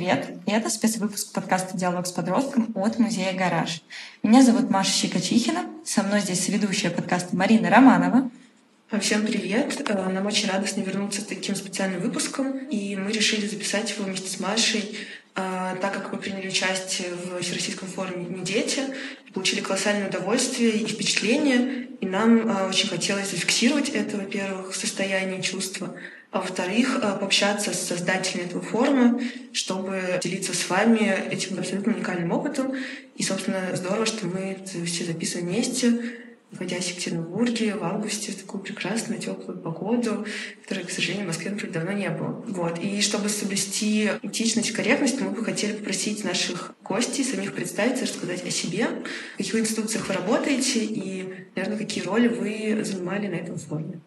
привет! Это спецвыпуск подкаста «Диалог с подростком» от музея «Гараж». Меня зовут Маша Щекочихина, со мной здесь ведущая подкаста Марина Романова. Всем привет! Э, нам очень радостно вернуться с таким специальным выпуском, и мы решили записать его вместе с Машей, э, так как мы приняли участие в Всероссийском форуме «Не дети», получили колоссальное удовольствие и впечатление, и нам э, очень хотелось зафиксировать это, во-первых, состояние и чувства, а во-вторых, э, пообщаться с создателями этого форума, чтобы делиться с вами этим абсолютно уникальным опытом. И, собственно, здорово, что мы все записываем вместе, находясь в Екатеринбурге в августе в такую прекрасную теплую погоду, которой, к сожалению, в Москве, например, давно не было. Вот. И чтобы соблюсти этичность и корректность, мы бы хотели попросить наших гостей самих представиться, рассказать о себе, в каких институциях вы работаете и, наверное, какие роли вы занимали на этом форуме.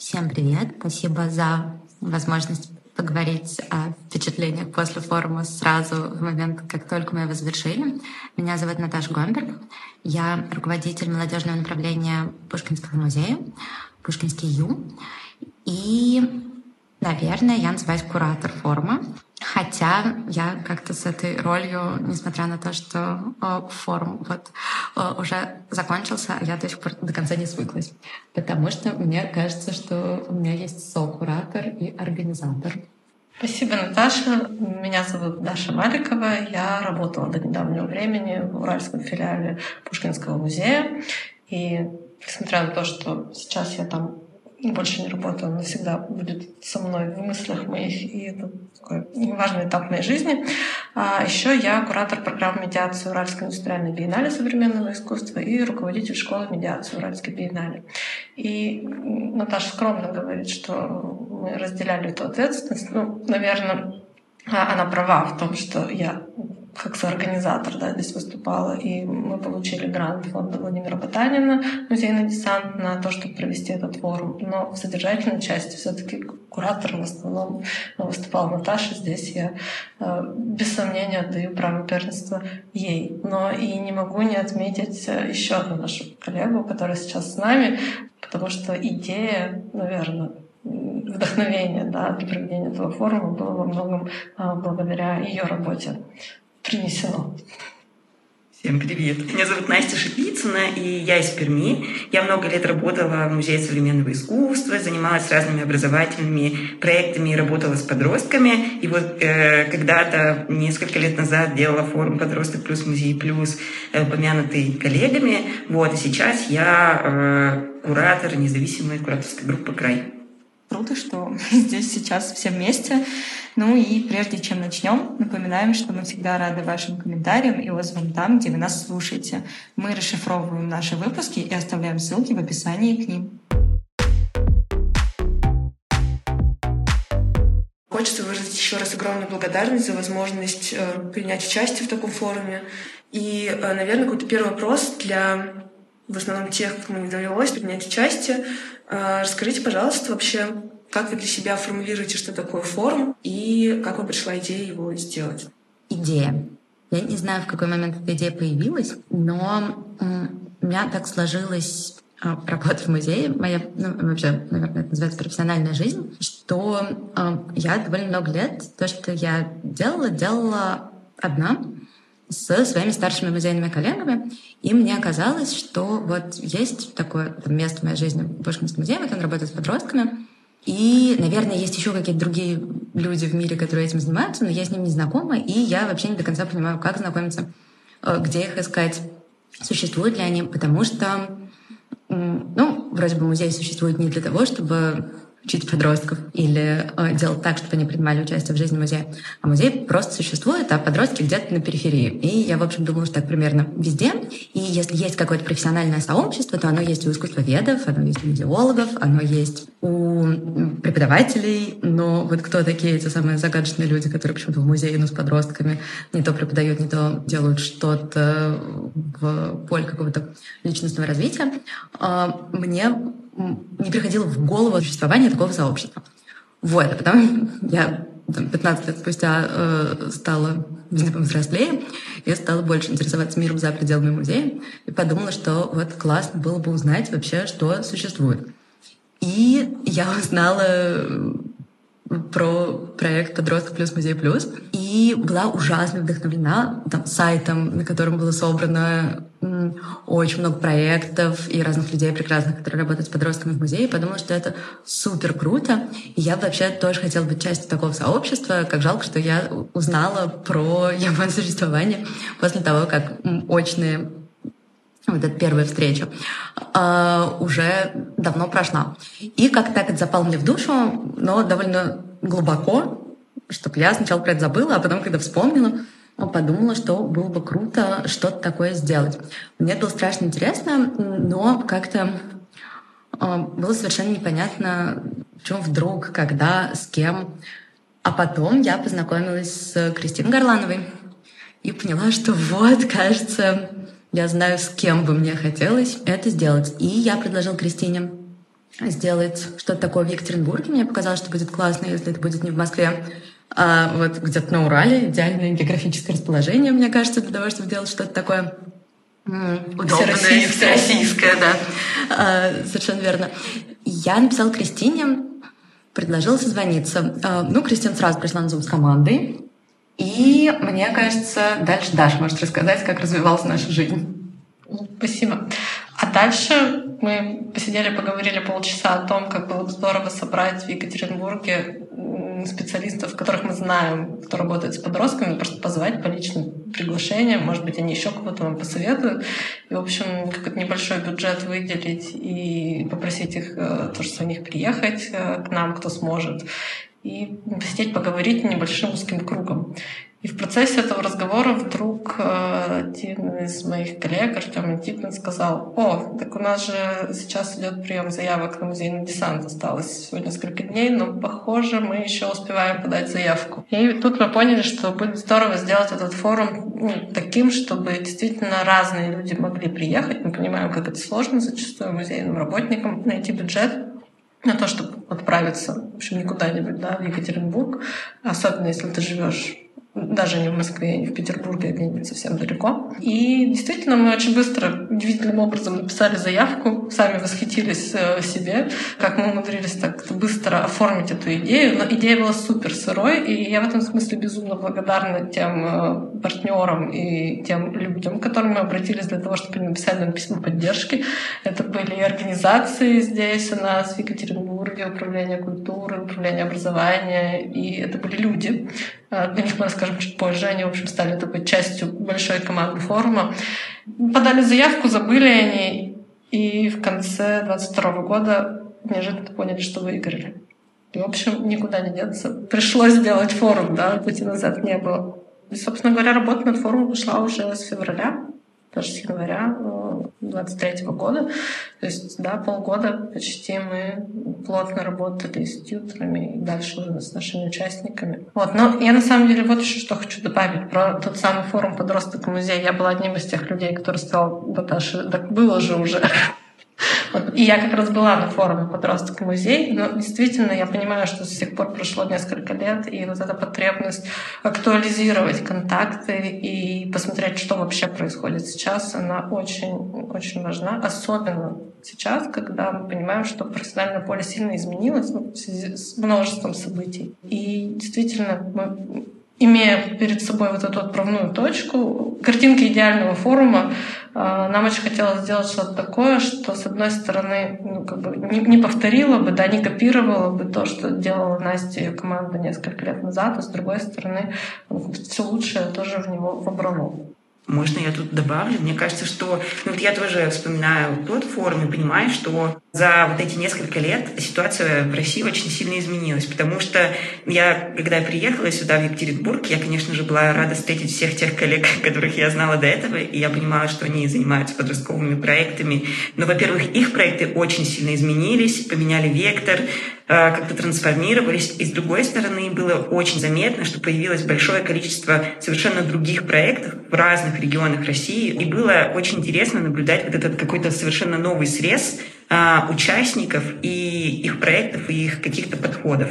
Всем привет! Спасибо за возможность поговорить о впечатлениях после форума сразу в момент, как только мы его завершили. Меня зовут Наташа Гомберг. Я руководитель молодежного направления Пушкинского музея, Пушкинский Ю. И, наверное, я называюсь куратор форума. Хотя я как-то с этой ролью, несмотря на то, что э, форум вот э, уже закончился, я до сих пор до конца не свыклась. Потому что мне кажется, что у меня есть со-куратор и организатор. Спасибо, Наташа. Меня зовут Даша Маликова. Я работала до недавнего времени в Уральском филиале Пушкинского музея. И несмотря на то, что сейчас я там больше не работаю, она всегда будет со мной в мыслях моих, и это такой важный этап моей жизни. А еще я куратор программы медиации Уральской индустриальной биеннале современного искусства и руководитель школы медиации Уральской биеннале. И Наташа скромно говорит, что мы разделяли эту ответственность. Ну, наверное, она права в том, что я как соорганизатор да, здесь выступала, и мы получили грант фонда Владимира Потанина, музейный десант, на то, чтобы провести этот форум. Но в содержательной части все таки куратором в основном выступала Наташа. Здесь я э, без сомнения отдаю право первенства ей. Но и не могу не отметить э, еще одну нашу коллегу, которая сейчас с нами, потому что идея, наверное, вдохновение да, для проведения этого форума было во многом а, благодаря ее работе принесено. Всем привет. Меня зовут Настя Шипицына, и я из Перми. Я много лет работала в Музее современного искусства, занималась разными образовательными проектами и работала с подростками. И вот э, когда-то, несколько лет назад, делала форум «Подросток плюс Музей плюс», э, упомянутый коллегами. Вот, и сейчас я э, куратор независимой кураторской группы «Край». Круто, что мы здесь сейчас все вместе. Ну и прежде чем начнем, напоминаем, что мы всегда рады вашим комментариям и отзывам там, где вы нас слушаете. Мы расшифровываем наши выпуски и оставляем ссылки в описании к ним. Хочется выразить еще раз огромную благодарность за возможность э, принять участие в таком форуме. И, э, наверное, какой-то первый вопрос для в основном тех, кому не довелось принять участие. Э, расскажите, пожалуйста, вообще, как вы для себя формулируете, что такое форум, и как вам пришла идея его сделать? Идея. Я не знаю, в какой момент эта идея появилась, но у меня так сложилось а, работа в музее, моя, ну, вообще, наверное, это называется профессиональная жизнь, что э, я довольно много лет то, что я делала, делала одна со своими старшими музейными коллегами, и мне казалось, что вот есть такое там, место в моей жизни в Пушкинском музее, вот он работает с подростками, и, наверное, есть еще какие-то другие люди в мире, которые этим занимаются, но я с ними не знакома, и я вообще не до конца понимаю, как знакомиться, э, где их искать, существуют ли они, потому что, ну, вроде бы музей существует не для того, чтобы учить подростков или э, делать так, чтобы они принимали участие в жизни музея. А музей просто существует, а подростки где-то на периферии. И я, в общем, думала, что так примерно везде. И если есть какое-то профессиональное сообщество, то оно есть у искусствоведов, оно есть у музеологов, оно есть у преподавателей. Но вот кто такие эти самые загадочные люди, которые почему-то в музее, ну, с подростками не то преподают, не то делают что-то в поле какого-то личностного развития. А, мне не приходило в голову существование такого сообщества. Вот, а потом я там, 15 лет спустя э, стала взрослее и стала больше интересоваться миром за пределами музея и подумала, что вот классно было бы узнать вообще, что существует. И я узнала про проект «Подросток плюс музей плюс». И была ужасно вдохновлена там, сайтом, на котором было собрано очень много проектов и разных людей прекрасных, которые работают с подростками в музее. И подумала, что это супер круто. И я вообще тоже хотела быть частью такого сообщества. Как жалко, что я узнала про его существование после того, как очные вот эта первая встреча, э, уже давно прошла. И как так это запал мне в душу, но довольно глубоко, чтобы я сначала про это забыла, а потом, когда вспомнила, подумала, что было бы круто что-то такое сделать. Мне было страшно интересно, но как-то э, было совершенно непонятно, чем вдруг, когда, с кем. А потом я познакомилась с Кристиной Горлановой и поняла, что вот, кажется, я знаю, с кем бы мне хотелось это сделать. И я предложил Кристине сделать что-то такое в Екатеринбурге. Мне показалось, что будет классно, если это будет не в Москве, а вот где-то на Урале. Идеальное географическое расположение, мне кажется, для того, чтобы делать что-то такое удобное и всероссийское, да. А, совершенно верно. Я написала Кристине, предложила созвониться. А, ну, Кристина сразу пришла на зум с командой. И мне кажется, дальше Даша может рассказать, как развивалась наша жизнь. Спасибо. А дальше мы посидели, поговорили полчаса о том, как было бы здорово собрать в Екатеринбурге специалистов, которых мы знаем, кто работает с подростками, просто позвать по личным приглашениям, может быть, они еще кого-то вам посоветуют. И, в общем, какой-то небольшой бюджет выделить и попросить их э, тоже них приехать э, к нам, кто сможет и посидеть, поговорить небольшим узким кругом. И в процессе этого разговора вдруг э, один из моих коллег, Артем Антипин, сказал, о, так у нас же сейчас идет прием заявок на музейный десант, осталось всего несколько дней, но, похоже, мы еще успеваем подать заявку. И тут мы поняли, что будет здорово сделать этот форум ну, таким, чтобы действительно разные люди могли приехать. Мы понимаем, как это сложно зачастую музейным работникам найти бюджет на то, чтобы отправиться, в общем, не куда-нибудь, да, в Екатеринбург, особенно если ты живешь даже не в Москве, не в Петербурге, а где-нибудь совсем далеко. И действительно, мы очень быстро, удивительным образом написали заявку, сами восхитились э, себе, как мы умудрились так быстро оформить эту идею. Но идея была супер сырой, и я в этом смысле безумно благодарна тем э, партнерам и тем людям, к которым мы обратились для того, чтобы они написали нам письма поддержки. Это были организации здесь у нас, в Екатеринбурге, управление культуры, управление образования, и это были люди, Э, до них мы расскажем чуть позже. Они, в общем, стали такой частью большой команды форума. Подали заявку, забыли они, и в конце 22 года неожиданно поняли, что выиграли. И, в общем, никуда не деться. Пришлось сделать форум, да, пути назад не было. И, собственно говоря, работа над форумом пошла уже с февраля даже с января 23 э, года. То есть, да, полгода почти мы плотно работали с тьютерами и дальше уже с нашими участниками. Вот. Но я на самом деле вот еще что хочу добавить про тот самый форум подросток музей. Я была одним из тех людей, который сказал, Наташа, так было же уже. Вот. И я как раз была на форуме «Подросток музей», но действительно я понимаю, что с тех пор прошло несколько лет, и вот эта потребность актуализировать контакты и посмотреть, что вообще происходит сейчас, она очень-очень важна, особенно сейчас, когда мы понимаем, что профессиональное поле сильно изменилось ну, с множеством событий. И действительно мы имея перед собой вот эту отправную точку, картинки идеального форума, а, нам очень хотелось сделать что-то такое, что, с одной стороны, ну, как бы не, не повторило бы, да, не копировало бы то, что делала Настя и ее команда несколько лет назад, а с другой стороны, все лучшее тоже в него вобрало. Можно я тут добавлю? Мне кажется, что ну, вот я тоже вспоминаю тот форум и понимаю, что за вот эти несколько лет ситуация в России очень сильно изменилась, потому что я, когда приехала сюда, в Екатеринбург, я, конечно же, была рада встретить всех тех коллег, которых я знала до этого, и я понимала, что они занимаются подростковыми проектами. Но, во-первых, их проекты очень сильно изменились, поменяли вектор, как-то трансформировались. И с другой стороны, было очень заметно, что появилось большое количество совершенно других проектов в разных регионах России. И было очень интересно наблюдать вот этот какой-то совершенно новый срез э, участников и их проектов, и их каких-то подходов.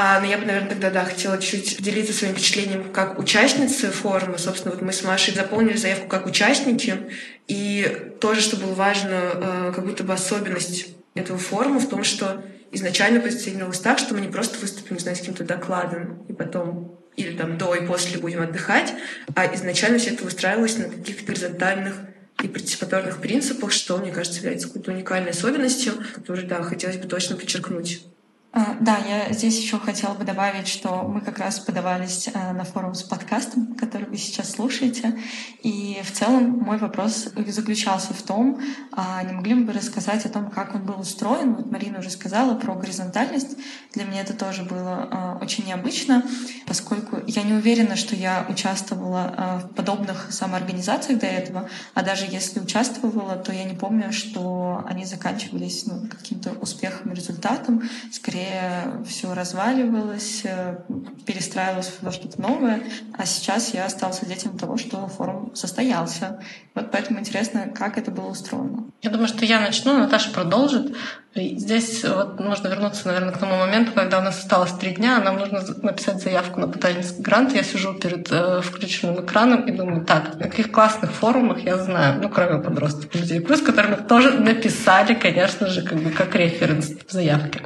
А, но я бы, наверное, тогда, да, хотела чуть делиться своим впечатлением как участницы форума. Собственно, вот мы с Машей заполнили заявку как участники. И тоже, что было важно, э, как будто бы особенность этого форума в том, что изначально позиционировалось так, что мы не просто выступим, не знаю, с каким-то докладом, и потом или там до и после будем отдыхать, а изначально все это выстраивалось на каких-то горизонтальных и партиципаторных принципах, что, мне кажется, является какой-то уникальной особенностью, которую, да, хотелось бы точно подчеркнуть. А, да, я здесь еще хотела бы добавить, что мы как раз подавались э, на форум с подкастом, который вы сейчас слушаете. И в целом мой вопрос заключался в том, а не могли бы вы рассказать о том, как он был устроен? Вот Марина уже сказала про горизонтальность. Для меня это тоже было очень необычно, поскольку я не уверена, что я участвовала в подобных самоорганизациях до этого, а даже если участвовала, то я не помню, что они заканчивались ну, каким-то успехом, результатом. Скорее скорее все разваливалось, э, перестраивалось во что-то новое, а сейчас я стала свидетелем того, что форум состоялся. Вот поэтому интересно, как это было устроено. Я думаю, что я начну, Наташа продолжит. Здесь вот нужно вернуться, наверное, к тому моменту, когда у нас осталось три дня, нам нужно написать заявку на потенциальный грант. Я сижу перед э, включенным экраном и думаю, так, на каких классных форумах я знаю, ну, кроме подростков людей плюс, которые тоже написали, конечно же, как бы как референс в заявке.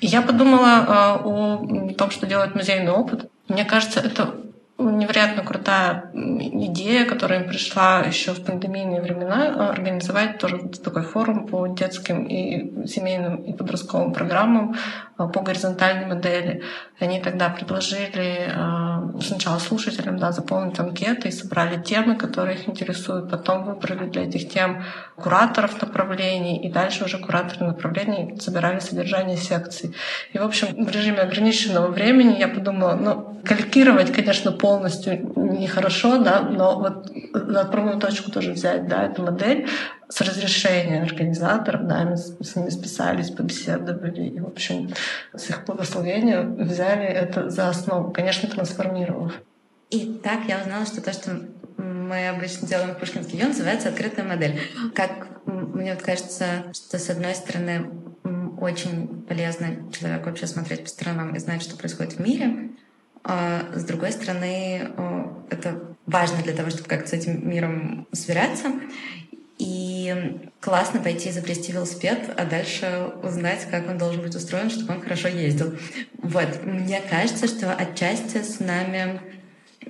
И я подумала э, о том, что делает музейный опыт. Мне кажется, это невероятно крутая идея, которая им пришла еще в пандемийные времена, а, организовать тоже такой форум по детским и семейным и подростковым программам а, по горизонтальной модели. Они тогда предложили а, сначала слушателям да, заполнить анкеты и собрали темы, которые их интересуют. Потом выбрали для этих тем кураторов направлений, и дальше уже кураторы направлений собирали содержание секций. И, в общем, в режиме ограниченного времени я подумала, ну, калькировать, конечно, полностью нехорошо, да, но вот на отправную точку тоже взять, да, эту модель с разрешения организаторов, да, мы с ними списались, побеседовали, и, в общем, с их благословения взяли это за основу, конечно, трансформировав. И так я узнала, что то, что мы обычно делаем в Пушкинске ее называется открытая модель. Как мне вот кажется, что с одной стороны очень полезно человеку вообще смотреть по сторонам и знать, что происходит в мире, с другой стороны, это важно для того, чтобы как-то с этим миром сверяться. И классно пойти изобрести велосипед, а дальше узнать, как он должен быть устроен, чтобы он хорошо ездил. Вот. Мне кажется, что отчасти с нами,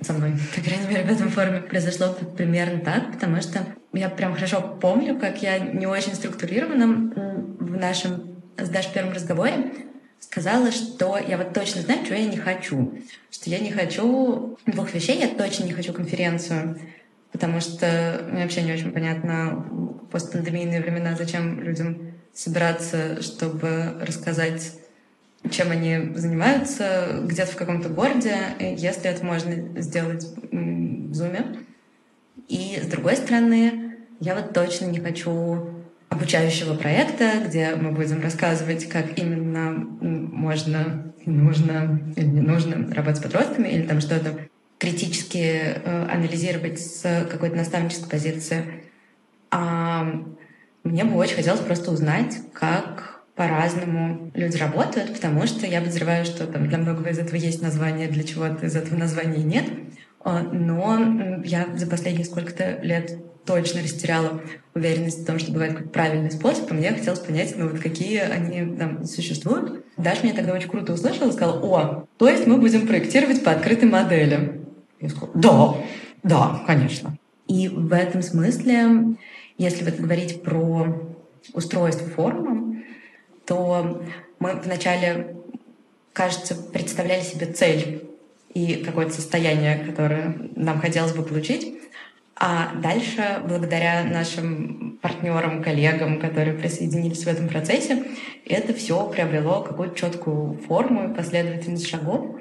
со мной, по крайней мере, в этом форуме произошло примерно так, потому что я прям хорошо помню, как я не очень структурированном в нашем с Дашей первом разговоре сказала, что я вот точно знаю, чего я не хочу. Что я не хочу двух вещей, я точно не хочу конференцию, потому что мне вообще не очень понятно в постпандемийные времена, зачем людям собираться, чтобы рассказать, чем они занимаются где-то в каком-то городе, если это можно сделать в Zoom. И с другой стороны, я вот точно не хочу обучающего проекта, где мы будем рассказывать, как именно можно, нужно или не нужно работать с подростками, или там что-то критически э, анализировать с какой-то наставнической позиции. А мне бы очень хотелось просто узнать, как по-разному люди работают, потому что я подозреваю, что там для многого из этого есть название, для чего-то из этого названия нет. А, но я за последние сколько-то лет точно растеряла уверенность в том, что бывает какой-то правильный способ, и мне хотелось понять, ну вот какие они там существуют. Даша меня тогда очень круто услышала и сказала, о, то есть мы будем проектировать по открытой модели. Я сказала, да, да, конечно. И в этом смысле, если вот говорить про устройство форума, то мы вначале, кажется, представляли себе цель и какое-то состояние, которое нам хотелось бы получить. А дальше, благодаря нашим партнерам, коллегам, которые присоединились в этом процессе, это все приобрело какую-то четкую форму и последовательность шагов,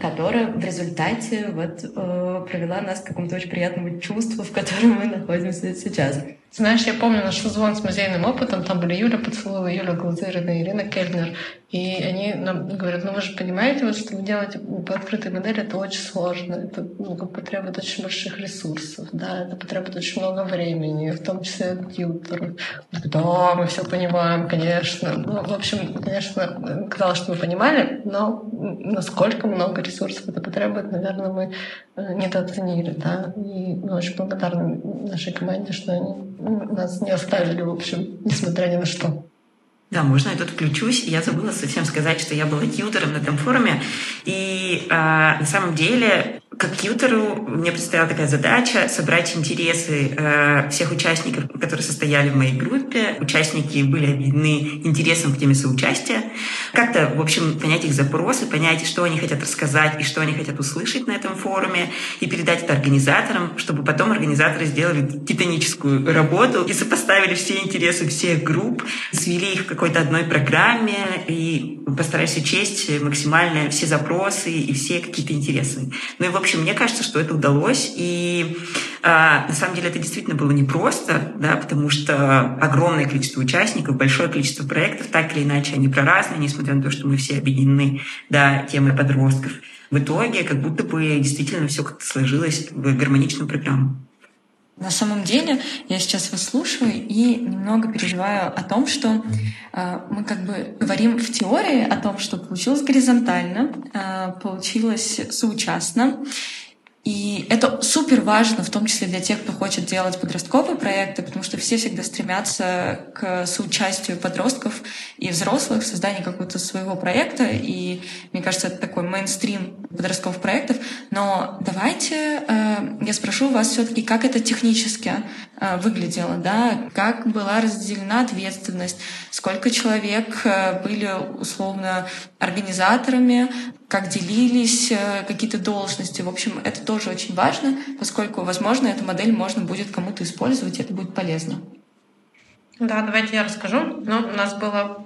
которая в результате вот, э, провела нас к какому-то очень приятному чувству, в котором мы находимся сейчас. Знаешь, я помню наш созвон с музейным опытом, там были Юля Поцелуева, Юля Глазырина, Ирина Кельнер, и они нам говорят, ну вы же понимаете, вот, что вы делаете по открытой модели, это очень сложно, это ну, потребует очень больших ресурсов, да, это потребует очень много времени, в том числе компьютеров. Да, мы все понимаем, конечно. Ну, в общем, конечно, казалось, что мы понимали, но насколько много ресурсов это потребует, наверное, мы э, недооценили, да, и мы очень благодарны нашей команде, что они нас не оставили, в общем, несмотря ни на что. Да, можно я тут включусь. Я забыла совсем сказать, что я была тьютером на этом форуме. И э, на самом деле как тьютеру мне предстояла такая задача собрать интересы э, всех участников, которые состояли в моей группе. Участники были объединены интересом к теме соучастия. Как-то, в общем, понять их запросы, понять, что они хотят рассказать и что они хотят услышать на этом форуме, и передать это организаторам, чтобы потом организаторы сделали титаническую работу и сопоставили все интересы всех групп, свели их в какой-то одной программе и постарались учесть максимально все запросы и все какие-то интересы. Ну и, в общем, мне кажется, что это удалось. И э, на самом деле это действительно было непросто, да, потому что огромное количество участников, большое количество проектов, так или иначе, они про разные, несмотря на то, что мы все объединены да, темой подростков. В итоге как будто бы действительно все как-то сложилось в гармоничную программу. На самом деле, я сейчас вас слушаю и немного переживаю о том, что э, мы как бы говорим в теории о том, что получилось горизонтально, э, получилось соучастно, и это супер важно, в том числе для тех, кто хочет делать подростковые проекты, потому что все всегда стремятся к соучастию подростков и взрослых в создании какого-то своего проекта. И мне кажется, это такой мейнстрим подростковых проектов. Но давайте э, я спрошу вас все-таки, как это технически э, выглядело, да? как была разделена ответственность, сколько человек э, были условно организаторами, как делились э, какие-то должности. В общем, это тоже очень важно, поскольку, возможно, эту модель можно будет кому-то использовать, и это будет полезно. Да, давайте я расскажу. Ну, у нас было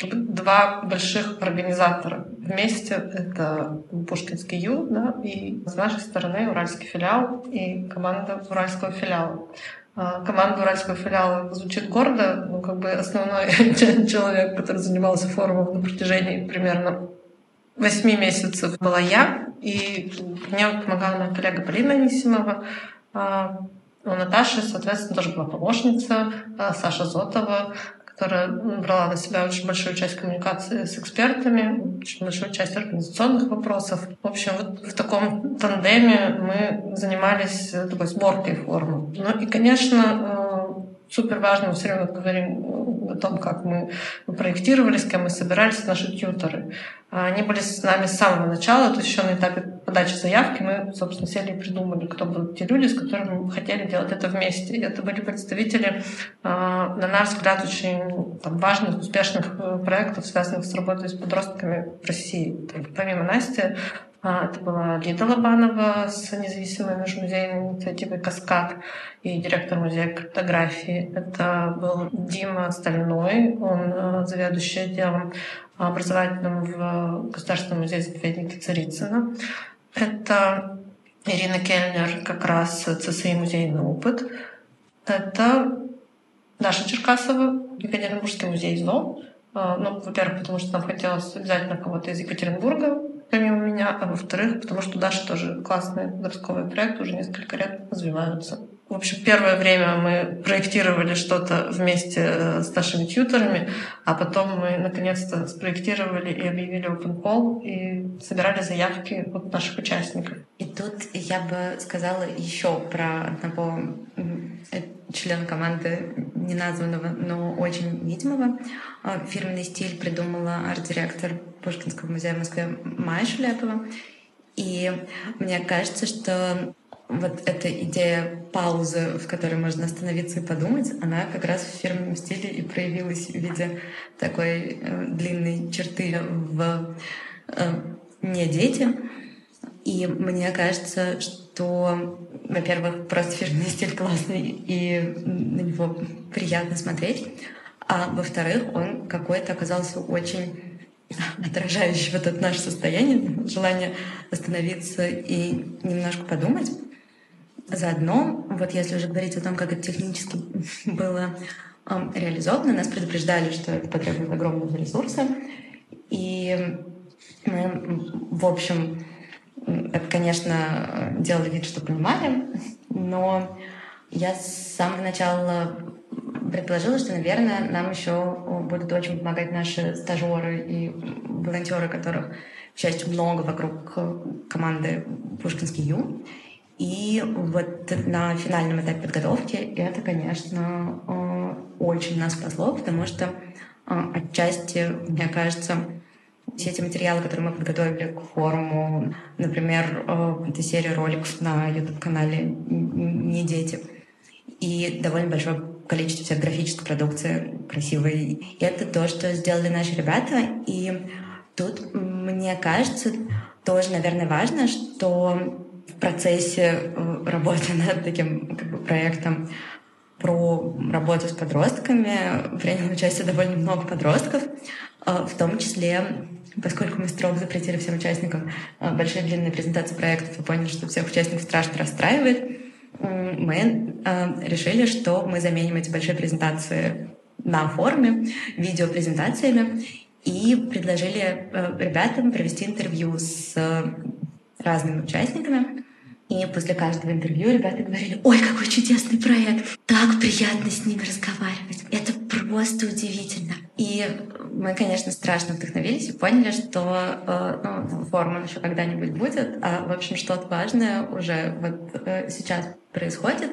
два больших организатора вместе. Это Пушкинский Ю, да, и с нашей стороны Уральский филиал и команда Уральского филиала. А, команда Уральского филиала звучит гордо, но как бы основной человек, который занимался форумом на протяжении примерно восьми месяцев была я, и мне помогала моя коллега Полина Анисимова. А, у Наташи, соответственно, тоже была помощница, а, Саша Зотова, которая брала на себя очень большую часть коммуникации с экспертами, очень большую часть организационных вопросов. В общем, вот в таком тандеме мы занимались такой сборкой формы. Ну и, конечно, а, супер важно, мы все время говорим о том, как мы проектировали, с кем мы собирались, наши тьюторы. А они были с нами с самого начала, то есть еще на этапе подачи заявки мы, собственно, сели и придумали, кто будут те люди, с которыми мы хотели делать это вместе. И это были представители, а, на наш взгляд, очень там, важных, успешных э, проектов, связанных с работой с подростками в России. Помимо Насти, это была Лида Лобанова с независимой межмузейной инициативой «Каскад» и директор музея картографии. Это был Дима Стальной, он э, заведующий отделом образовательным в Государственном музее-заповеднике Царицына. Это Ирина Кельнер, как раз ЦСИ «Музейный опыт». Это Даша Черкасова, Екатеринбургский музей ЗО. А, ну, во-первых, потому что нам хотелось обязательно кого-то из Екатеринбурга, помимо меня, а во-вторых, потому что Даша тоже классный подростковый проект, уже несколько лет развиваются. В общем, первое время мы проектировали что-то вместе э, с нашими тьютерами, а потом мы наконец-то спроектировали и объявили open call и собирали заявки от наших участников. И тут я бы сказала еще про одного э, члена команды неназванного, но очень видимого. А, фирменный стиль придумала арт-директор Пушкинского музея в Москве Майя Шляпова. И мне кажется, что вот эта идея паузы, в которой можно остановиться и подумать, она как раз в фирменном стиле и проявилась в виде такой э, длинной черты в э, «не дети». И мне кажется, что, во-первых, просто фирменный стиль классный, и на него приятно смотреть, а во-вторых, он какой-то оказался очень отражающий вот это наше состояние, желание остановиться и немножко подумать. Заодно, вот если уже говорить о том, как это технически было реализовано, нас предупреждали, что это потребует огромного ресурса. И мы, в общем, это, конечно, делали вид, что понимали, но я с самого начала предположила, что, наверное, нам еще будут очень помогать наши стажеры и волонтеры, которых, к счастью, много вокруг команды Пушкинский Ю. И вот на финальном этапе подготовки это, конечно, э, очень нас спасло, потому что А, отчасти, мне кажется, все эти материалы, которые мы подготовили к форуму, например, э, это серия роликов на YouTube-канале «Не дети», и довольно большое количество всех графической продукции красивой. И это то, что сделали наши ребята. И тут, мне кажется, тоже, наверное, важно, что в процессе э, работы над таким как бы, проектом про работу с подростками приняло участие довольно много подростков, э, в том числе поскольку мы строго запретили всем участникам э, большие длинные презентации проектов и поняли, что всех участников страшно расстраивает, мы решили, что мы заменим эти большие презентации на форуме видеопрезентациями и предложили ребятам провести интервью с разными участниками. И после каждого интервью ребята говорили, ой, какой чудесный проект, так приятно с ними разговаривать, это просто удивительно. И мы, конечно, страшно вдохновились и поняли, что э, ну, форум еще когда-нибудь будет, а, в общем, что-то важное уже вот э, сейчас происходит.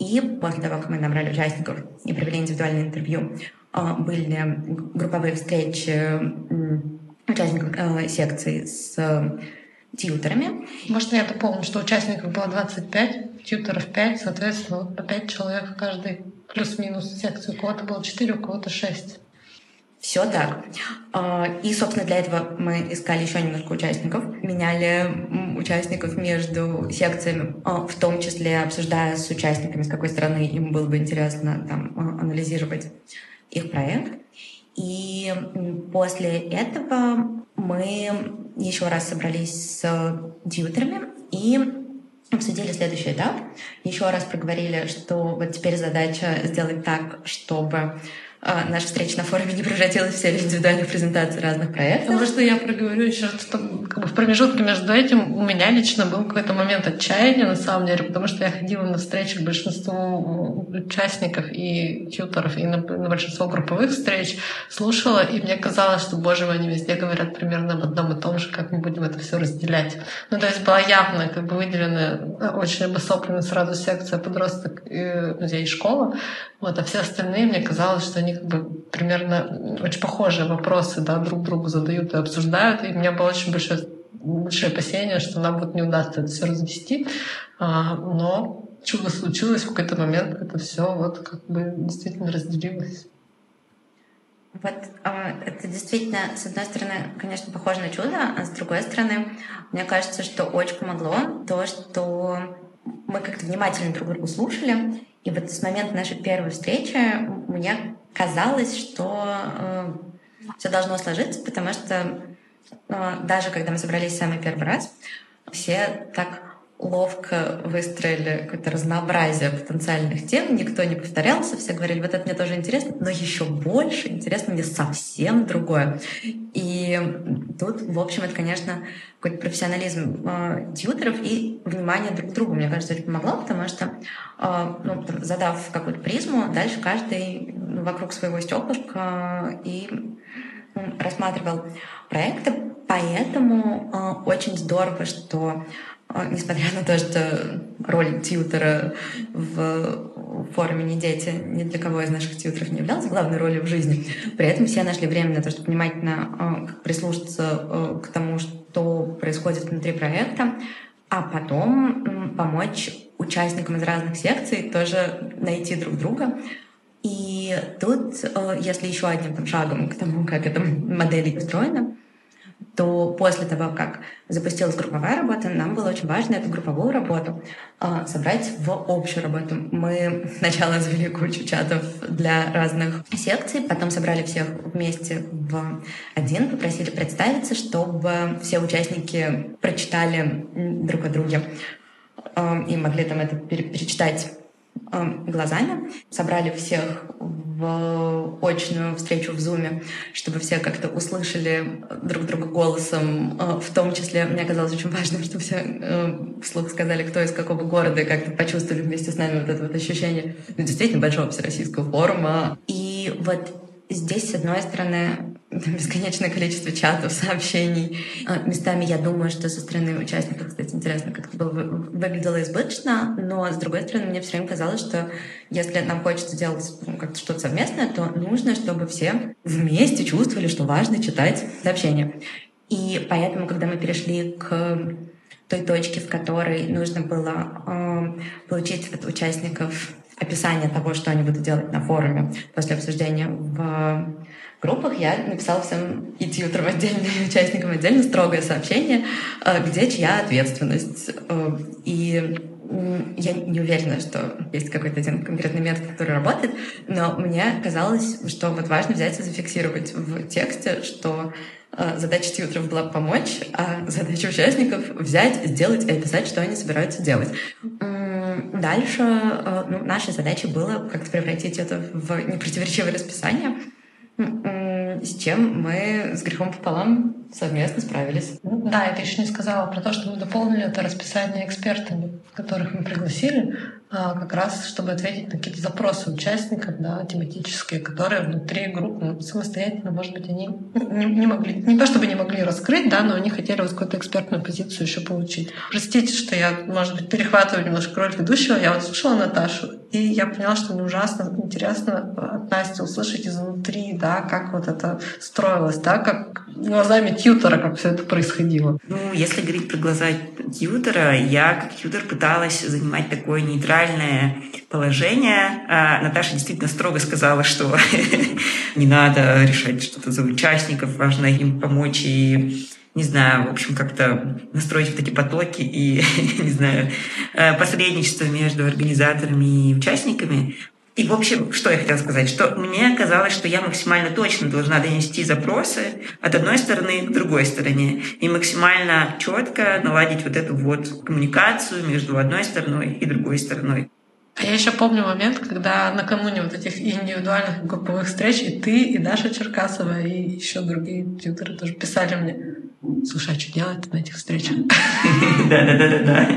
И после того, как мы набрали участников и провели индивидуальное интервью, э, были групповые встречи участников секции с тьютерами. Можно я дополню, что участников было 25, тьютеров 5, соответственно, по 5 человек в каждой плюс-минус секции. У кого-то было 4, у кого-то 6. Все так. А, и, собственно, для этого мы искали еще немножко участников, меняли участников между секциями, а, в том числе обсуждая с участниками, с какой стороны им было бы интересно там, а, анализировать их проект. И после этого мы еще раз собрались с тьютерами и обсудили следующий этап. Еще раз проговорили, что вот теперь задача сделать так, чтобы наша встреча на форуме не превратилась в серию индивидуальных презентаций разных проектов. Можно я проговорю еще, что как бы в промежутке между этим у меня лично был какой-то момент отчаяния, на самом деле, потому что я ходила на встречи к большинству участников и тьюторов, и на, на большинство групповых встреч, слушала, и мне казалось, что, боже мой, они везде говорят примерно об одном и том же, как мы будем это все разделять. Ну, то есть была явно как бы выделена очень обособленная сразу секция подросток, музей и школа, вот, а все остальные, мне казалось, что они как бы примерно очень похожие вопросы да, друг другу задают и обсуждают. И у меня было очень большое, большое опасение, что нам вот не удастся это все развести. А, но чудо случилось в какой-то момент, это все вот как бы действительно разделилось. Вот а, это действительно, с одной стороны, конечно, похоже на чудо, а с другой стороны, мне кажется, что очень помогло то, что мы как-то внимательно друг другу слушали, и вот с момента нашей первой встречи мне казалось, что э, все должно сложиться, потому что э, даже когда мы собрались самый первый раз, все так ловко выстроили какое-то разнообразие потенциальных тем, никто не повторялся, все говорили, вот это мне тоже интересно, но еще больше интересно мне совсем другое. И тут, в общем, это, конечно, какой-то профессионализм э, тьютеров и внимание друг к другу, мне кажется, очень помогло, потому что, э, ну, задав какую-то призму, дальше каждый ну, вокруг своего стеклышка и ну, рассматривал проекты, поэтому э, очень здорово, что а, несмотря на то, что роль тьютера в форуме «Не дети» ни для кого из наших тьютеров не являлась главной ролью в жизни, при этом все нашли время на то, чтобы внимательно а, прислушаться а, к тому, что происходит внутри проекта, а потом помочь участникам из разных секций тоже найти друг друга. И тут, если еще одним там, шагом к тому, как эта модель устроена, то после того, как запустилась групповая работа, нам было очень важно эту групповую работу э, собрать в общую работу. Мы сначала завели кучу чатов для разных секций, потом собрали всех вместе в один, попросили представиться, чтобы все участники прочитали друг о друге э, и могли там это перечитать глазами. Собрали всех в очную встречу в Зуме, чтобы все как-то услышали друг друга голосом. Э, в том числе, мне казалось очень важным, чтобы все э, вслух сказали, кто из какого города, и как-то почувствовали вместе с нами вот это вот ощущение ну, действительно большого всероссийского форума. И вот здесь, с одной стороны, бесконечное количество чатов, сообщений. А, местами я думаю, что со стороны участников, кстати, интересно, как это было, выглядело избыточно, но с другой стороны, мне все время казалось, что если нам хочется делать ну, как-то что-то совместное, то нужно, чтобы все вместе чувствовали, что важно читать сообщения. И поэтому, когда мы перешли к той точке, в которой нужно было э, получить от участников описание того, что они будут делать на форуме после обсуждения в группах, я написала всем и тьютерам отдельно, участникам отдельно строгое сообщение, э, где чья ответственность. Э, и я не уверена, что есть какой-то один конкретный метод, который работает, но мне казалось, что вот важно взять и зафиксировать в тексте, что э, задача тьютеров была помочь, а задача участников взять, сделать и описать, что они собираются делать. Дальше ну, наша задача была как-то превратить это в непротиворечивое расписание, с чем мы с грехом пополам совместно справились. Да, и ты еще не сказала про то, что мы дополнили это расписание экспертами, которых мы пригласили, а, как раз чтобы ответить на какие-то запросы участников, да, тематические, которые внутри группы ну, самостоятельно, может быть, они не, не могли, не то чтобы не могли раскрыть, да, но они хотели вот какую-то экспертную позицию еще получить. Простите, что я, может быть, перехватываю немножко роль ведущего. Я вот слушала Наташу, и я поняла, что мне ужасно интересно от Насти услышать изнутри, да, как вот это строилось, да, как глазами тьютера, как все это происходило. Ну, если говорить про глаза тьютера, я как тьютер пыталась занимать такое нейтральное положение. А Наташа действительно строго сказала, что не надо решать что-то за участников, важно им помочь и не знаю, в общем, как-то настроить вот эти потоки и, не знаю, э, посредничество между организаторами и участниками. И, в общем, что я хотела сказать, что мне казалось, что я максимально точно должна донести запросы от одной стороны к другой стороне и максимально четко наладить вот эту вот коммуникацию между одной стороной и другой стороной. А я еще помню момент, когда накануне вот этих индивидуальных групповых встреч и ты, и Даша Черкасова, и еще другие тьютеры тоже писали мне, Слушай, а что делать на этих встречах? Да, да, да, да, да.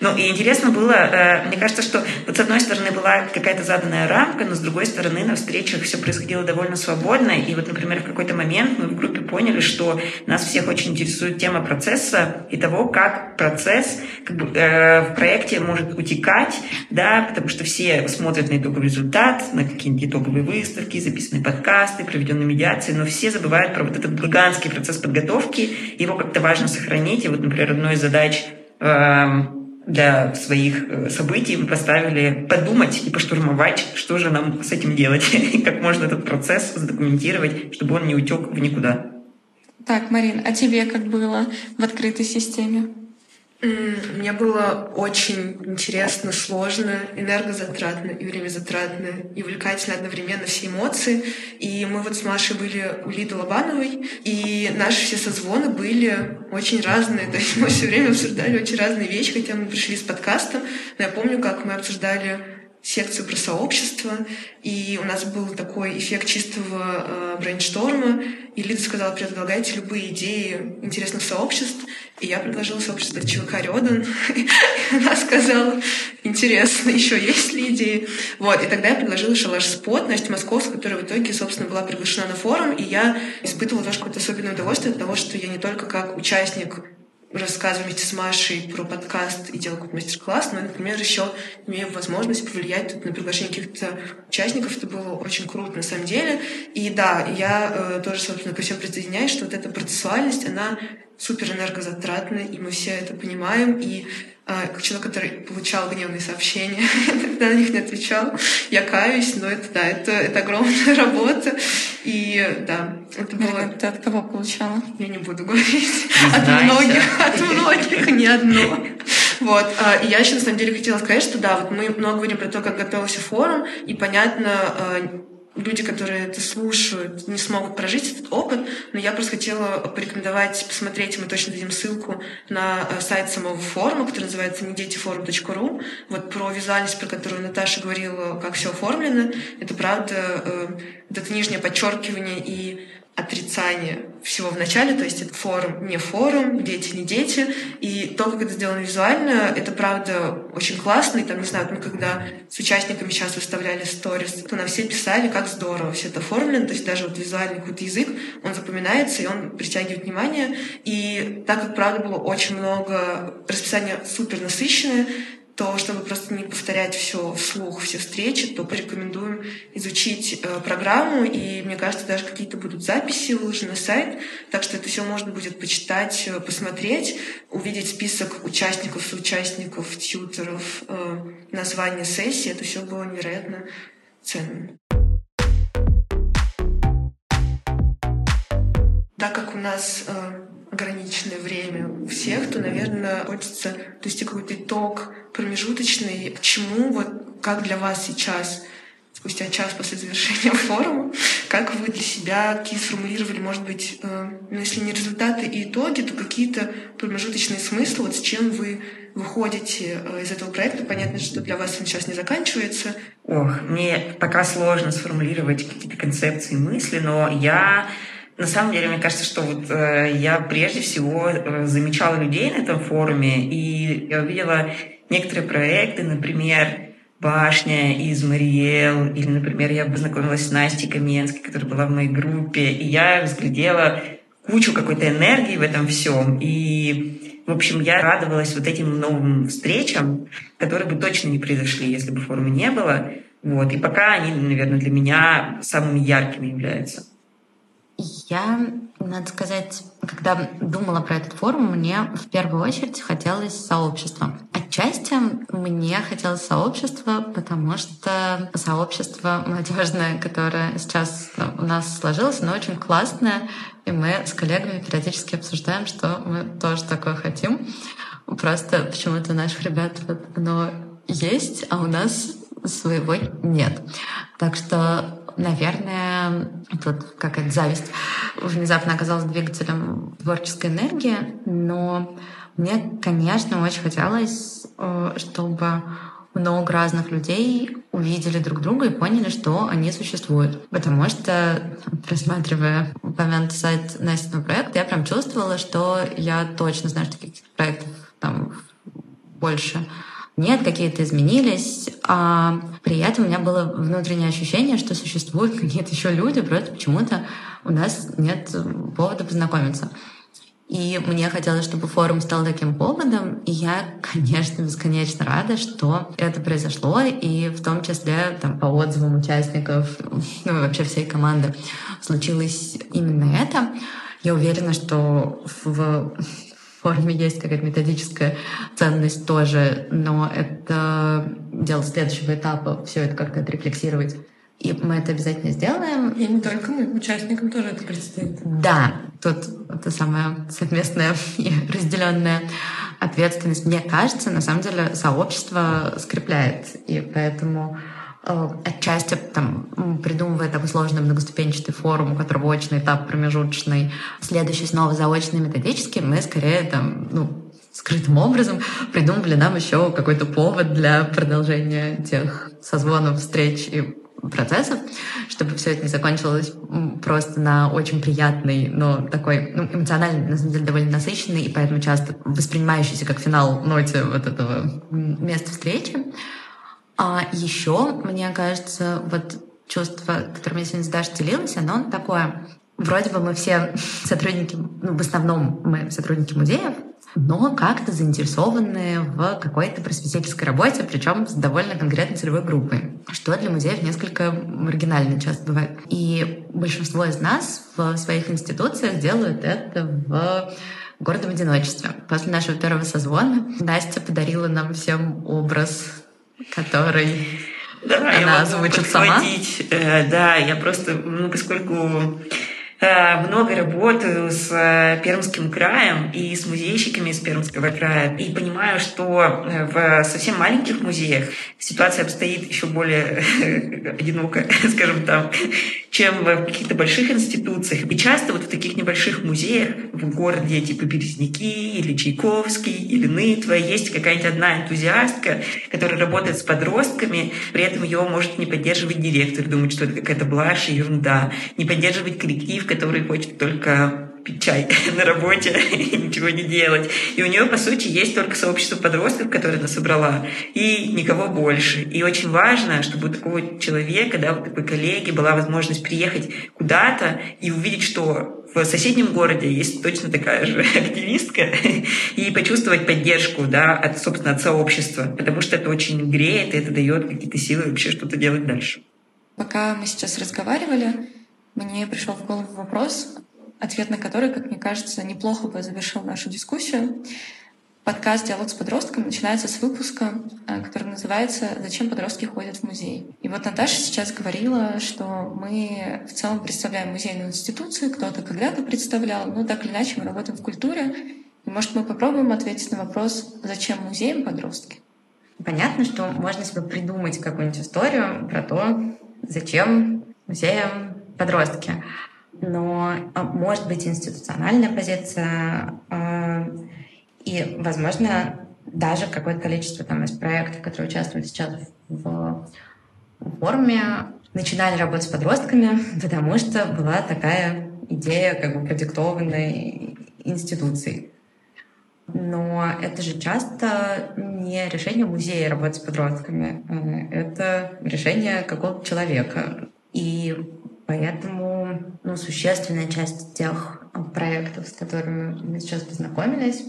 Ну и интересно было, э, мне кажется, что вот с одной стороны была какая-то заданная рамка, но с другой стороны на встречах все происходило довольно свободно. И вот, например, в какой-то момент мы в группе поняли, что нас всех очень интересует тема процесса и того, как процесс как бы, э, в проекте может утекать, да, потому что все смотрят на итоговый результат, на какие-нибудь итоговые выставки, записанные подкасты, проведенные медиации, но все забывают про вот этот гигантский процесс подготовки его как-то важно сохранить. И вот, например, одной из задач эм, для своих э, событий мы поставили подумать и поштурмовать, что же нам с этим делать, и как можно этот процесс задокументировать, чтобы он не утек в никуда. Так, Марин, а тебе как было в открытой системе? Мне было очень интересно, сложно, энергозатратно и времязатратно, и увлекательно одновременно все эмоции. И мы вот с Машей были у Лиды Лобановой, и наши все созвоны были очень разные. То есть мы все время обсуждали очень разные вещи, хотя мы пришли с подкастом. Но я помню, как мы обсуждали секцию про сообщество, и у нас был такой эффект чистого э, брейншторма, и Лида сказала, предлагайте любые идеи интересных сообществ, и я предложила сообщество ЧВК Рёдан, она сказала, интересно, еще есть ли идеи? Вот, и тогда я предложила Шалаш Спот, Настя Московская, которая в итоге, собственно, была приглашена на форум, и я испытывала тоже какое-то особенное удовольствие от того, что я не только как участник рассказываю вместе с Машей про подкаст и делаю какой-то мастер-класс, но, например, еще имею возможность повлиять на приглашение каких-то участников. Это было очень круто на самом деле. И да, я э, тоже, собственно, ко всем присоединяюсь, что вот эта процессуальность, она супер энергозатратная, и мы все это понимаем. И как человек, который получал гневные сообщения, тогда на них не отвечал. Я каюсь, но это, да, это, это огромная работа. И да, это было... Ты от кого получала? Я не буду говорить. От многих, от многих, не одно. Вот. А, и я еще на самом деле хотела сказать, что да, вот мы много говорим про то, как готовился форум, и понятно, а, люди, которые это слушают, не смогут прожить этот опыт, но я просто хотела порекомендовать посмотреть, мы точно дадим ссылку на э, сайт самого форума, который называется недетифорум.ру, вот про визуальность, про которую Наташа говорила, как все оформлено. Это правда, э, это нижнее подчеркивание и отрицание всего в начале, то есть это форум, не форум, дети, не дети. И то, как это сделано визуально, это правда очень классно. И там, не знаю, мы когда с участниками сейчас выставляли сторис, то на все писали, как здорово все это оформлено. То есть даже вот визуальный какой-то язык, он запоминается, и он притягивает внимание. И так как, правда, было очень много, расписание супер насыщенное, то чтобы просто не повторять все вслух, все встречи, то порекомендуем изучить э, программу, и мне кажется, даже какие-то будут записи выложены на сайт, так что это все можно будет почитать, э, посмотреть, увидеть список участников, соучастников, тьютеров, э, название сессии, это все было невероятно ценно. Так как у нас э, ограниченное время у всех, то, наверное, хочется довести какой-то итог промежуточный, к чему, вот как для вас сейчас, спустя час после завершения форума, как вы для себя какие сформулировали, может быть, э, ну, если не результаты и итоги, то какие-то промежуточные смыслы, вот с чем вы выходите э, из этого проекта. Понятно, что для вас он сейчас не заканчивается. Ох, мне пока сложно сформулировать какие-то концепции мысли, но я на самом деле, мне кажется, что вот э, я прежде всего э, замечала людей на этом форуме, и я увидела некоторые проекты, например, башня из Мариэл, или, например, я познакомилась с Настей Каменской, которая была в моей группе, и я взглядела кучу какой-то энергии в этом всем, и, в общем, я радовалась вот этим новым встречам, которые бы точно не произошли, если бы форума не было. Вот. И пока они, наверное, для меня самыми яркими являются. Я, надо сказать, когда думала про этот форум, мне в первую очередь хотелось сообщества. Отчасти мне хотелось сообщества, потому что сообщество молодежное, которое сейчас у нас сложилось, оно очень классное, и мы с коллегами периодически обсуждаем, что мы тоже такое хотим. Просто почему-то у наших ребят вот оно есть, а у нас своего нет. Так что наверное, тут какая-то зависть внезапно оказалась двигателем творческой энергии, но мне, конечно, очень хотелось, э, чтобы много разных людей увидели друг друга и поняли, что они существуют. Потому что, просматривая упомянутый сайт Настиного проекта, я прям чувствовала, что я точно знаю, что таких проектов там больше нет, какие-то изменились, а при этом у меня было внутреннее ощущение, что существуют какие-то еще люди, просто почему-то у нас нет повода познакомиться. И мне хотелось, чтобы форум стал таким поводом, и я, конечно, бесконечно рада, что это произошло, и в том числе там, по отзывам участников, ну и вообще всей команды случилось именно это. Я уверена, что в форме есть какая-то методическая ценность тоже, но это дело следующего этапа, все это как-то отрефлексировать. И мы это обязательно сделаем. И не только мы, участникам тоже это предстоит. Да, тут это самая совместная и разделенная ответственность. Мне кажется, на самом деле сообщество скрепляет. И поэтому отчасти там, придумывая такой сложный многоступенчатый форум, у которого очный этап промежуточный, следующий снова заочный методический, мы скорее там, ну, скрытым образом придумывали нам еще какой-то повод для продолжения тех созвонов, встреч и процессов, чтобы все это не закончилось просто на очень приятный, но такой ну, эмоционально, на самом деле, довольно насыщенный, и поэтому часто воспринимающийся как финал ноте вот этого места встречи. А еще, мне кажется, вот чувство, которым я сегодня с Дашей делилась, оно такое... Вроде бы мы все сотрудники, ну, в основном мы сотрудники музеев, но как-то заинтересованы в какой-то просветительской работе, причем с довольно конкретной целевой группой, что для музеев несколько маргинально часто бывает. И большинство из нас в своих институциях делают это в городом одиночестве. После нашего первого созвона Настя подарила нам всем образ который да, она я могу озвучит сама. Э, да, я просто, ну, поскольку много работаю с э, Пермским краем и с музейщиками из Пермского края. И понимаю, что в совсем маленьких музеях ситуация обстоит еще более одиноко, скажем так, чем в каких-то больших институциях. И часто вот в таких небольших музеях в городе, типа Березники или Чайковский или Нытва, есть какая-нибудь одна энтузиастка, которая работает с подростками, при этом ее может не поддерживать директор, думать, что это какая-то блажь и ерунда, не поддерживать коллектив, который хочет только пить чай на работе и ничего не делать. И у нее, по сути, есть только сообщество подростков, которое она собрала, и никого больше. И очень важно, чтобы у такого человека, да, у такой коллеги была возможность приехать куда-то и увидеть, что в соседнем городе есть точно такая же активистка, и почувствовать поддержку, да, от, собственно, от сообщества, потому что это очень греет, и это дает какие-то силы вообще что-то делать дальше. Пока мы сейчас разговаривали, мне пришел в голову вопрос, ответ на который, как мне кажется, неплохо бы завершил нашу дискуссию. Подкаст «Диалог с подростком» начинается с выпуска, э, который называется «Зачем подростки ходят в музей?». И вот Наташа сейчас говорила, что мы в целом представляем музейную институцию, кто-то когда-то представлял, но так или иначе мы работаем в культуре. И, может, мы попробуем ответить на вопрос, зачем музеям подростки? Понятно, что можно себе придумать какую-нибудь историю про то, зачем музеям подростки но а, может быть институциональная позиция, а, и, возможно, даже какое-то количество там из проектов, которые участвуют сейчас в форуме, начинали работать с подростками, потому что была такая идея, как бы продиктованной институцией. Но это же часто не решение музея работать с подростками, э, это решение какого-то человека. И Поэтому ну, существенная часть тех проектов, с которыми мы сейчас познакомились,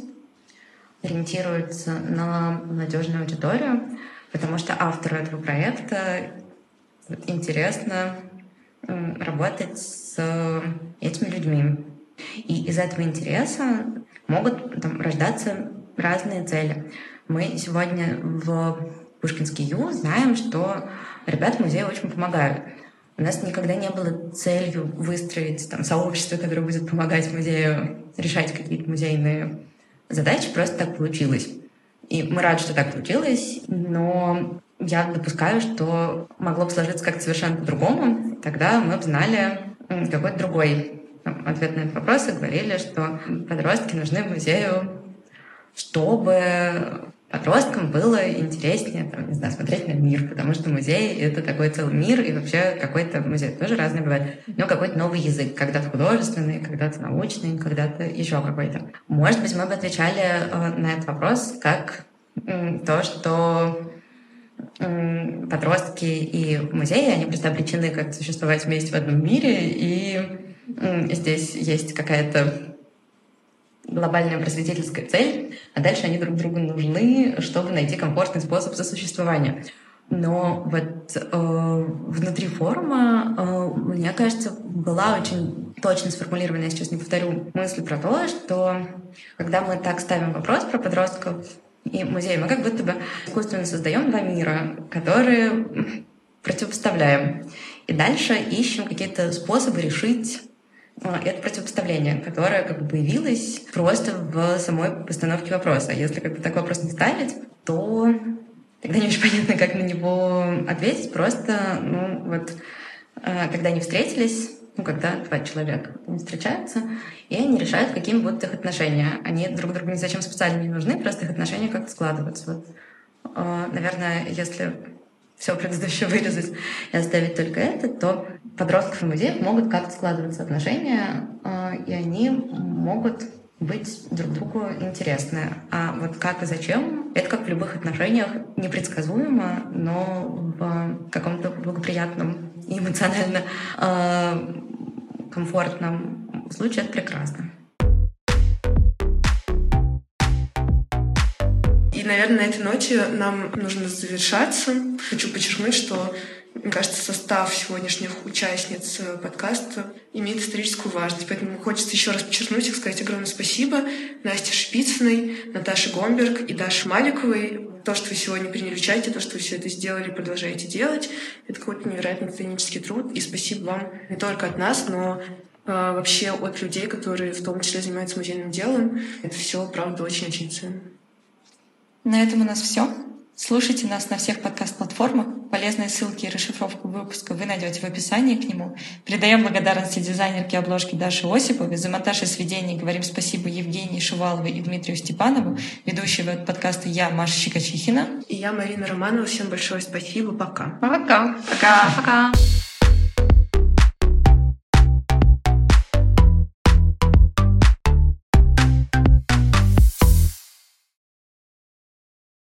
ориентируется на молодежную аудиторию, потому что автору этого проекта интересно работать с этими людьми. И из этого интереса могут там, рождаться разные цели. Мы сегодня в Пушкинский Ю знаем, что ребят в очень помогают. У нас никогда не было целью выстроить там, сообщество, которое будет помогать музею решать какие-то музейные задачи. Просто так получилось. И мы рады, что так получилось, но я допускаю, что могло бы сложиться как-то совершенно по-другому. Тогда мы бы знали какой-то другой ответ на этот вопрос и говорили, что подростки нужны музею, чтобы подросткам было интереснее, там, не знаю, смотреть на мир, потому что музей — это такой целый мир, и вообще какой-то музей тоже разный бывает, но какой-то новый язык, когда-то художественный, когда-то научный, когда-то еще какой-то. Может быть, мы бы отвечали э, на этот вопрос как то, что подростки и музеи, они просто обречены как существовать вместе в одном мире, и здесь есть какая-то глобальная просветительская цель, а дальше они друг другу нужны, чтобы найти комфортный способ сосуществования. Но вот э, внутри форума, э, мне кажется, была очень точно сформулирована, я сейчас не повторю, мысль про то, что когда мы так ставим вопрос про подростков и музей, мы как будто бы искусственно создаем два мира, которые противопоставляем. И дальше ищем какие-то способы решить это противопоставление, которое как бы появилось просто в самой постановке вопроса. Если как бы такой вопрос не ставить, то тогда не очень понятно, как на него ответить. Просто, ну вот, а, когда они встретились, ну, когда два человека встречаются, и они решают, какими будут их отношения. Они друг другу ни зачем специально не нужны, просто их отношения как-то складываются. Вот. А, наверное, если все предыдущее вырезать и оставить только это, то подростков и музеев могут как-то складываться отношения, э, и они могут быть друг другу интересны. А вот как и зачем, это как в любых отношениях непредсказуемо, но в каком-то благоприятном и эмоционально э, комфортном случае это прекрасно. И, наверное, на этой ноте нам нужно завершаться. Хочу подчеркнуть, что мне кажется, состав сегодняшних участниц подкаста имеет историческую важность. Поэтому хочется еще раз подчеркнуть и сказать огромное спасибо Насте Шпицыной, Наташе Гомберг и Даше Маликовой. То, что вы сегодня приняли участие, то, что вы все это сделали, продолжаете делать, это какой-то невероятный титанический труд. И спасибо вам не только от нас, но э, вообще от людей, которые в том числе занимаются музейным делом. Это все, правда, очень-очень ценно. На этом у нас все. Слушайте нас на всех подкаст-платформах. Полезные ссылки и расшифровку выпуска вы найдете в описании к нему. Передаем благодарности дизайнерке обложки Даше Осиповой. За монтаж и сведение говорим спасибо Евгении Шуваловой и Дмитрию Степанову. Ведущего подкаста я, Маша Щекочихина. И я, Марина Романова. Всем большое спасибо. Пока. Пока. Пока. Пока.